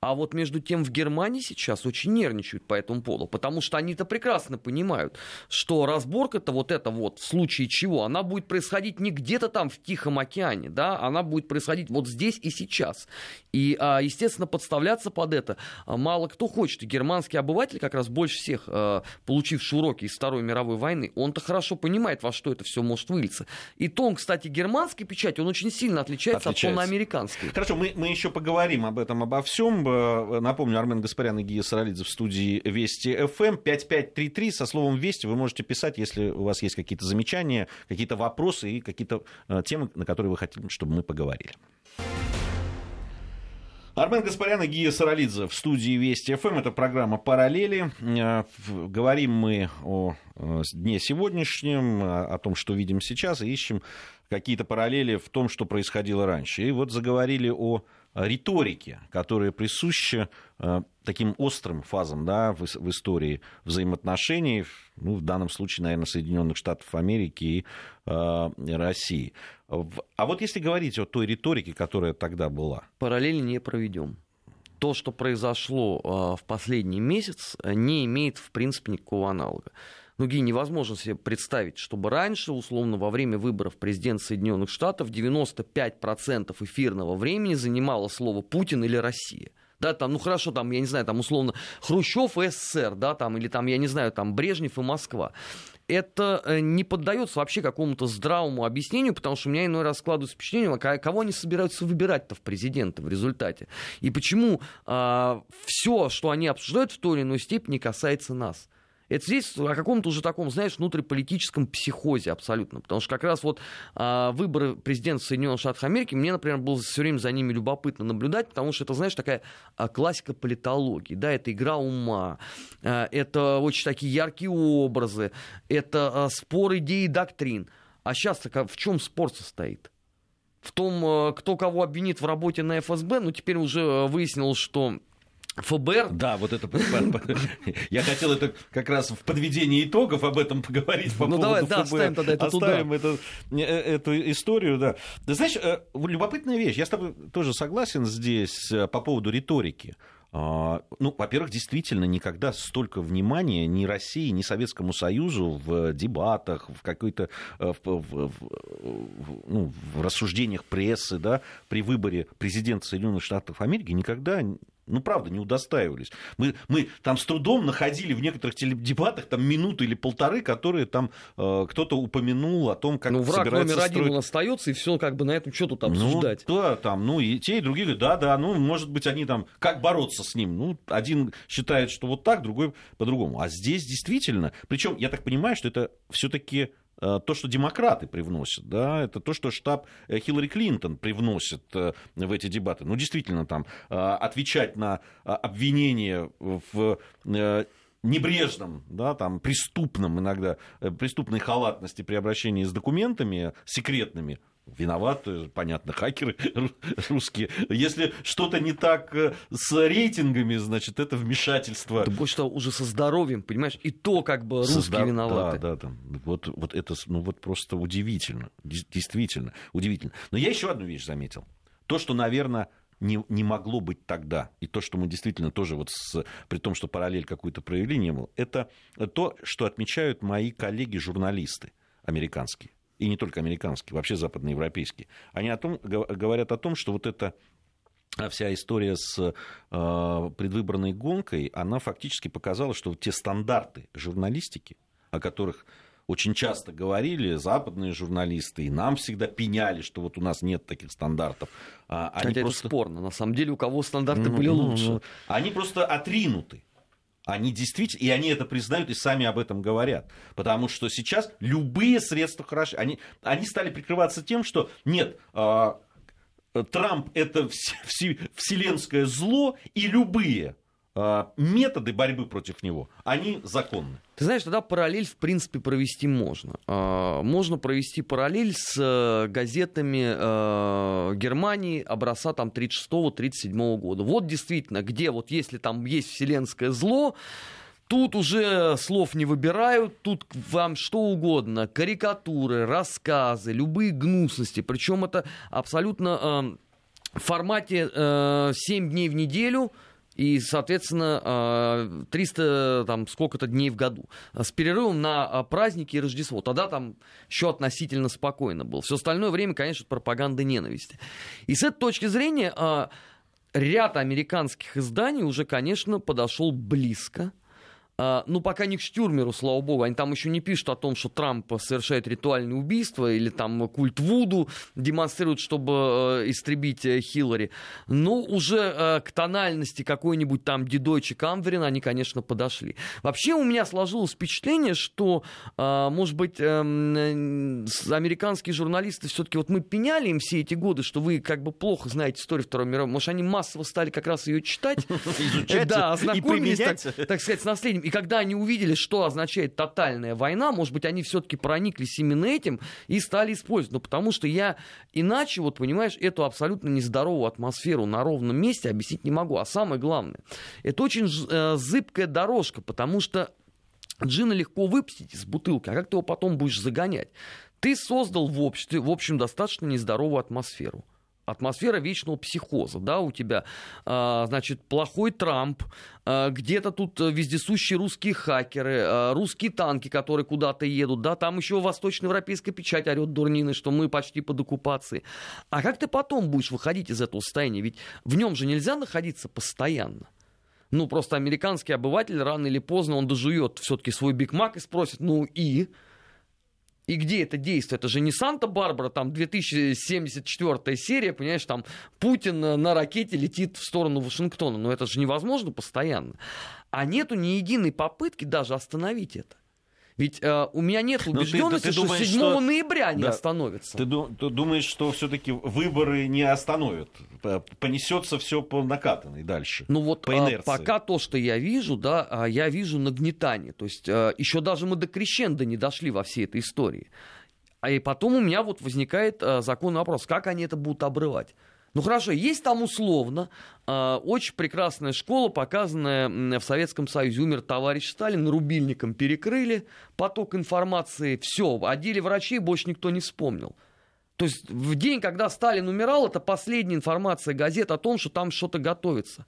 А вот между тем в Германии сейчас очень нервничают по этому поводу, потому что они-то прекрасно понимают, что разборка-то вот это вот, в случае чего, она будет происходить не где-то там в Тихом океане, да, она будет происходить вот здесь и сейчас. И, а, естественно, подставляться под это а, мало кто хочет. И германский обыватель, как раз больше всех а, получивший уроки из Второй мировой войны, он-то хорошо понимает, во что это все может вылиться. И тон, кстати, германской печати, он очень сильно отличается, отличается. от тона американской. Хорошо, мы, мы еще поговорим об этом, обо всем напомню, Армен Гаспарян и Гия Саралидзе в студии Вести ФМ. 5533 со словом Вести вы можете писать, если у вас есть какие-то замечания, какие-то вопросы и какие-то э, темы, на которые вы хотите, чтобы мы поговорили. Армен Гаспарян и Гия Саралидзе в студии Вести ФМ. Это программа «Параллели». Э, говорим мы о дне сегодняшнем, о том, что видим сейчас, и ищем какие-то параллели в том, что происходило раньше. И вот заговорили о риторики, которая присуща э, таким острым фазам да, в, истории взаимоотношений, ну, в данном случае, наверное, Соединенных Штатов Америки и э, России. А вот если говорить о той риторике, которая тогда была. Параллели не проведем. То, что произошло э, в последний месяц, не имеет, в принципе, никакого аналога. Ну, Ги, невозможно себе представить, чтобы раньше, условно, во время выборов президента Соединенных Штатов 95% эфирного времени занимало слово Путин или Россия да, там, ну хорошо, там, я не знаю, там, условно, Хрущев и СССР, да, там, или там, я не знаю, там, Брежнев и Москва. Это э, не поддается вообще какому-то здравому объяснению, потому что у меня иной раз складывается впечатление, а кого они собираются выбирать-то в президенты в результате. И почему а, все, что они обсуждают в той или иной степени, касается нас. Это здесь о каком-то уже таком, знаешь, внутриполитическом психозе абсолютно. Потому что как раз вот а, выборы президента Соединенных Штатов Америки, мне, например, было все время за ними любопытно наблюдать, потому что это, знаешь, такая а, классика политологии. Да, это игра ума, а, это очень такие яркие образы, это а, спор идей и доктрин. А сейчас в чем спор состоит? В том, а, кто кого обвинит в работе на ФСБ, ну, теперь уже а, выяснилось, что ФБР. Да, вот это... Я хотел это как раз в подведении итогов об этом поговорить по ну, поводу давай, да, оставим тогда это Оставим туда. Эту, э, эту историю, да. Ты знаешь, э, любопытная вещь. Я с тобой тоже согласен здесь э, по поводу риторики. А, ну, во-первых, действительно, никогда столько внимания ни России, ни Советскому Союзу в дебатах, в какой-то в, в, в, ну, в рассуждениях прессы, да, при выборе президента Соединенных Штатов Америки никогда ну, правда, не удостаивались. Мы, мы там с трудом находили в некоторых теледебатах там минуту или полторы, которые там э, кто-то упомянул о том, как Ну, враг номер строить... один он остается, и все как бы на этом что тут обсуждать. Ну, да, там, ну, и те, и другие говорят, да, да, ну, может быть, они там, как бороться с ним? Ну, один считает, что вот так, другой по-другому. А здесь действительно, причем я так понимаю, что это все-таки то, что демократы привносят, да, это то, что штаб э, Хиллари Клинтон привносит э, в эти дебаты. Ну, действительно, там, отвечать на обвинения в небрежном, да, там, преступном иногда, преступной халатности при обращении с документами секретными, Виноваты, понятно, хакеры русские. Если что-то не так э, с рейтингами, значит, это вмешательство. Да больше того, уже со здоровьем, понимаешь? И то как бы русские Созда... виноваты. Да, да, да. Вот, вот это ну, вот просто удивительно. Действительно, удивительно. Но я еще одну вещь заметил. То, что, наверное, не, не могло быть тогда, и то, что мы действительно тоже, вот с, при том, что параллель какую-то провели, не было, это то, что отмечают мои коллеги-журналисты американские и не только американские, вообще западноевропейские, они о том, говорят о том, что вот эта вся история с э, предвыборной гонкой, она фактически показала, что те стандарты журналистики, о которых очень часто говорили, западные журналисты, и нам всегда пеняли, что вот у нас нет таких стандартов. А они Хотя просто... это спорно. На самом деле, у кого стандарты ну, были ну, лучше. Ну, они просто отринуты. Они действительно, и они это признают и сами об этом говорят. Потому что сейчас любые средства хороши. Они, они стали прикрываться тем, что нет, э, Трамп это вселенское зло, и любые методы борьбы против него, они законны. Ты знаешь, тогда параллель, в принципе, провести можно. А, можно провести параллель с э, газетами э, Германии образца там 36-37 года. Вот действительно, где вот если там есть вселенское зло, Тут уже слов не выбирают, тут вам что угодно, карикатуры, рассказы, любые гнусности. Причем это абсолютно э, в формате э, 7 дней в неделю, и, соответственно, 300 а, там, сколько-то дней в году. С перерывом на а, праздники и Рождество. Тогда там еще относительно спокойно было. Все остальное время, конечно, пропаганда ненависти. И с этой точки зрения а, ряд американских изданий уже, конечно, подошел близко ну, пока не к Штюрмеру, слава богу. Они там еще не пишут о том, что Трамп совершает ритуальные убийства или там культ Вуду демонстрирует, чтобы э, истребить э, Хиллари. Но уже э, к тональности какой-нибудь там Дедойчи Камверин они, конечно, подошли. Вообще у меня сложилось впечатление, что, может быть, эм, американские журналисты все-таки, вот мы пеняли им все эти годы, что вы как бы плохо знаете историю Второй мировой. Может, они массово стали как раз ее читать, да, ознакомились, так сказать, с наследием и когда они увидели, что означает тотальная война, может быть, они все-таки прониклись именно этим и стали использовать. Ну, потому что я иначе, вот понимаешь, эту абсолютно нездоровую атмосферу на ровном месте объяснить не могу. А самое главное, это очень э, зыбкая дорожка, потому что джина легко выпустить из бутылки, а как ты его потом будешь загонять? Ты создал в обществе, в общем, достаточно нездоровую атмосферу атмосфера вечного психоза, да, у тебя, а, значит, плохой Трамп, а, где-то тут вездесущие русские хакеры, а, русские танки, которые куда-то едут, да, там еще восточноевропейская печать орет дурнины, что мы почти под оккупацией. А как ты потом будешь выходить из этого состояния? Ведь в нем же нельзя находиться постоянно. Ну, просто американский обыватель рано или поздно он дожует все-таки свой Биг Мак и спросит, ну и... И где это действие? Это же не Санта-Барбара, там 2074 серия, понимаешь, там Путин на ракете летит в сторону Вашингтона. Но это же невозможно постоянно. А нету ни единой попытки даже остановить это. Ведь э, у меня нет убежденности, ты, ты что думаешь, 7 что... ноября не да. остановится. Ты, ты думаешь, что все-таки выборы не остановят? Понесется все по накатанной дальше. Ну вот по а, инерции. пока то, что я вижу, да, а, я вижу нагнетание. То есть э, еще даже мы до крещенда не дошли во всей этой истории. А и потом у меня вот возникает э, законный вопрос, как они это будут обрывать. Ну хорошо, есть там условно э, очень прекрасная школа, показанная в Советском Союзе. Умер товарищ Сталин, рубильником перекрыли поток информации. Все, о деле врачей больше никто не вспомнил. То есть в день, когда Сталин умирал, это последняя информация газет о том, что там что-то готовится.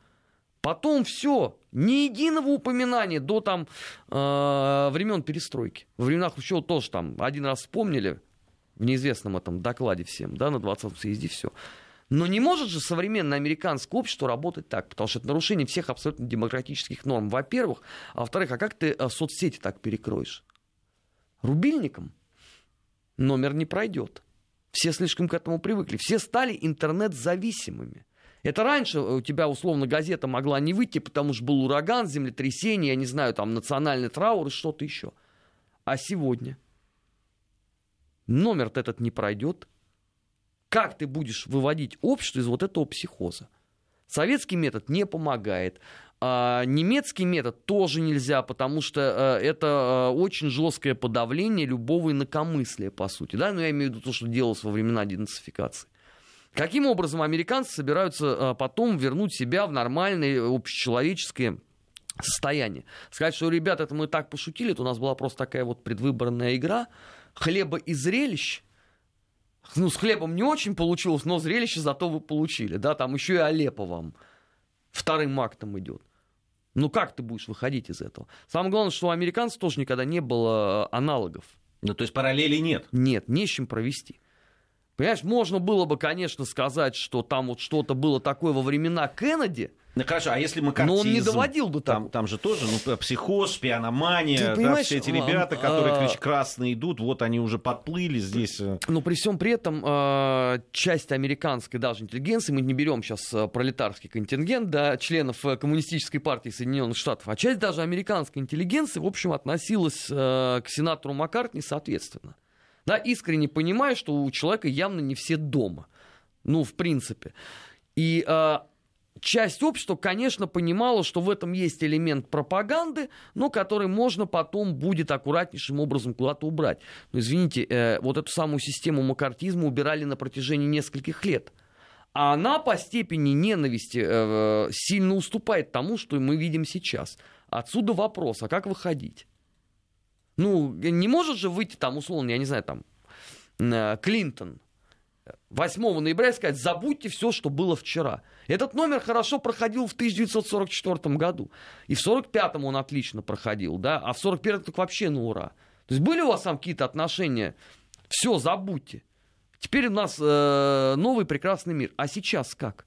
Потом все, ни единого упоминания до там э, времен перестройки. Во времена Хрущева тоже там один раз вспомнили в неизвестном этом докладе всем, да, на 20-м съезде все. Но не может же современное американское общество работать так, потому что это нарушение всех абсолютно демократических норм, во-первых. А во-вторых, а как ты а, соцсети так перекроешь? Рубильником номер не пройдет. Все слишком к этому привыкли. Все стали интернет-зависимыми. Это раньше у тебя, условно, газета могла не выйти, потому что был ураган, землетрясение, я не знаю, там национальный траур и что-то еще. А сегодня номер этот не пройдет, как ты будешь выводить общество из вот этого психоза? Советский метод не помогает. А немецкий метод тоже нельзя, потому что а, это а, очень жесткое подавление любого инакомыслия, по сути. Да? Но ну, я имею в виду то, что делалось во времена денацификации. Каким образом американцы собираются а, потом вернуть себя в нормальное общечеловеческое состояние? Сказать, что, ребята, это мы так пошутили, это у нас была просто такая вот предвыборная игра, хлеба и зрелищ, ну, с хлебом не очень получилось, но зрелище зато вы получили, да, там еще и Алеппо вам вторым актом идет. Ну, как ты будешь выходить из этого? Самое главное, что у американцев тоже никогда не было э, аналогов. Ну, то есть параллелей нет? Нет, не с чем провести. Понимаешь, можно было бы, конечно, сказать, что там вот что-то было такое во времена Кеннеди, Ну хорошо, а если макартизм? Но он не доводил до того. Там, там же тоже ну, психоз, пианомания, да, все эти ребята, которые а... красные идут, вот они уже подплыли здесь. Э. Но при всем при этом э, часть американской даже интеллигенции, мы не берем сейчас э, пролетарский контингент, да, членов коммунистической партии Соединенных Штатов, а часть даже американской интеллигенции, в общем, относилась к сенатору Маккартни соответственно. Да, искренне понимая, что у человека явно не все дома. Ну, в принципе. И часть общества, конечно, понимала, что в этом есть элемент пропаганды, но который можно потом будет аккуратнейшим образом куда-то убрать. Но, извините, э, вот эту самую систему макартизма убирали на протяжении нескольких лет. А она по степени ненависти э, сильно уступает тому, что мы видим сейчас. Отсюда вопрос, а как выходить? Ну, не может же выйти там, условно, я не знаю, там, э, Клинтон, 8 ноября сказать, забудьте все, что было вчера. Этот номер хорошо проходил в 1944 году. И в 1945 он отлично проходил, да, а в 1941 так вообще на ура. То есть были у вас там какие-то отношения? Все, забудьте. Теперь у нас э, новый прекрасный мир. А сейчас как?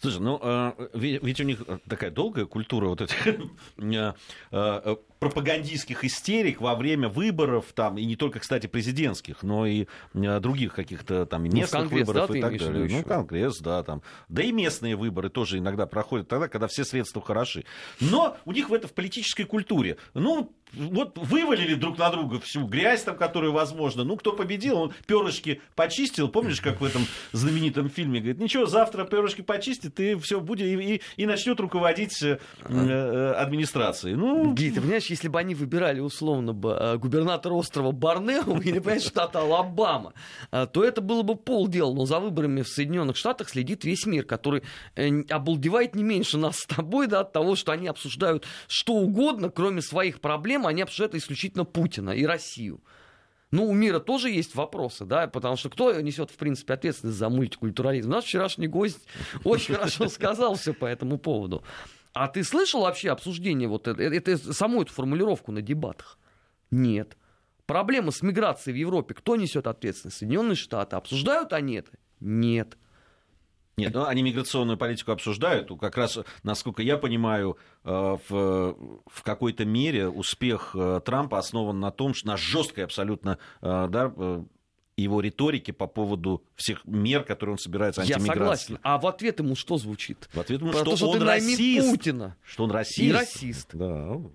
Слушай, ну э, ведь у них такая долгая культура вот этих э, э, пропагандистских истерик во время выборов, там, и не только, кстати, президентских, но и других каких-то там ну, местных ну, выборов да, и так далее. Ну, Конгресс, да, там. Да и местные выборы тоже иногда проходят тогда, когда все средства хороши. Но у них в это в политической культуре. Ну, вот вывалили друг на друга всю грязь, там, которую возможно. Ну, кто победил, он перышки почистил. Помнишь, как в этом знаменитом фильме? Говорит, ничего, завтра перышки почистит, и все будет, и, и, и начнет руководить э, э, администрацией. Ну, Гей, ты понимаешь, если бы они выбирали условно бы э, губернатора острова Борнео или, понимаешь, штата Алабама, э, то это было бы полдела. Но за выборами в Соединенных Штатах следит весь мир, который э, обалдевает не меньше нас с тобой, да, от того, что они обсуждают что угодно, кроме своих проблем, они обсуждают исключительно Путина и Россию. Ну, у мира тоже есть вопросы, да, потому что кто несет, в принципе, ответственность за мультикультурализм? Наш вчерашний гость очень хорошо сказал все по этому поводу. А ты слышал вообще обсуждение вот это, это, саму эту формулировку на дебатах? Нет. Проблема с миграцией в Европе. Кто несет ответственность? Соединенные Штаты. Обсуждают они это? Нет. Нет, ну, они миграционную политику обсуждают. Как раз, насколько я понимаю, э, в, в какой-то мере успех э, Трампа основан на том, что на жесткой абсолютно э, да, его риторики по поводу всех мер, которые он собирается антимиграции. Я согласен. А в ответ ему что звучит? В ответ ему, Про что, то, что он расист. Путина. Что он расист. И расист. Да,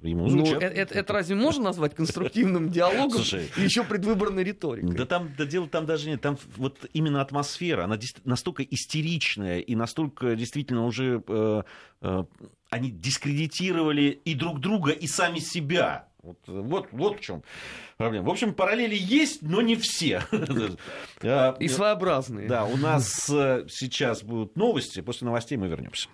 ему ну, это, это, это разве можно назвать конструктивным диалогом Слушай, и еще предвыборной риторикой? Да там, да дело там даже нет. Там вот именно атмосфера, она настолько истеричная и настолько действительно уже... Э, э, они дискредитировали и друг друга, и сами себя. Вот, вот, вот в чем проблема. В общем, параллели есть, но не все. И своеобразные. Да, у нас э, сейчас будут новости. После новостей мы вернемся.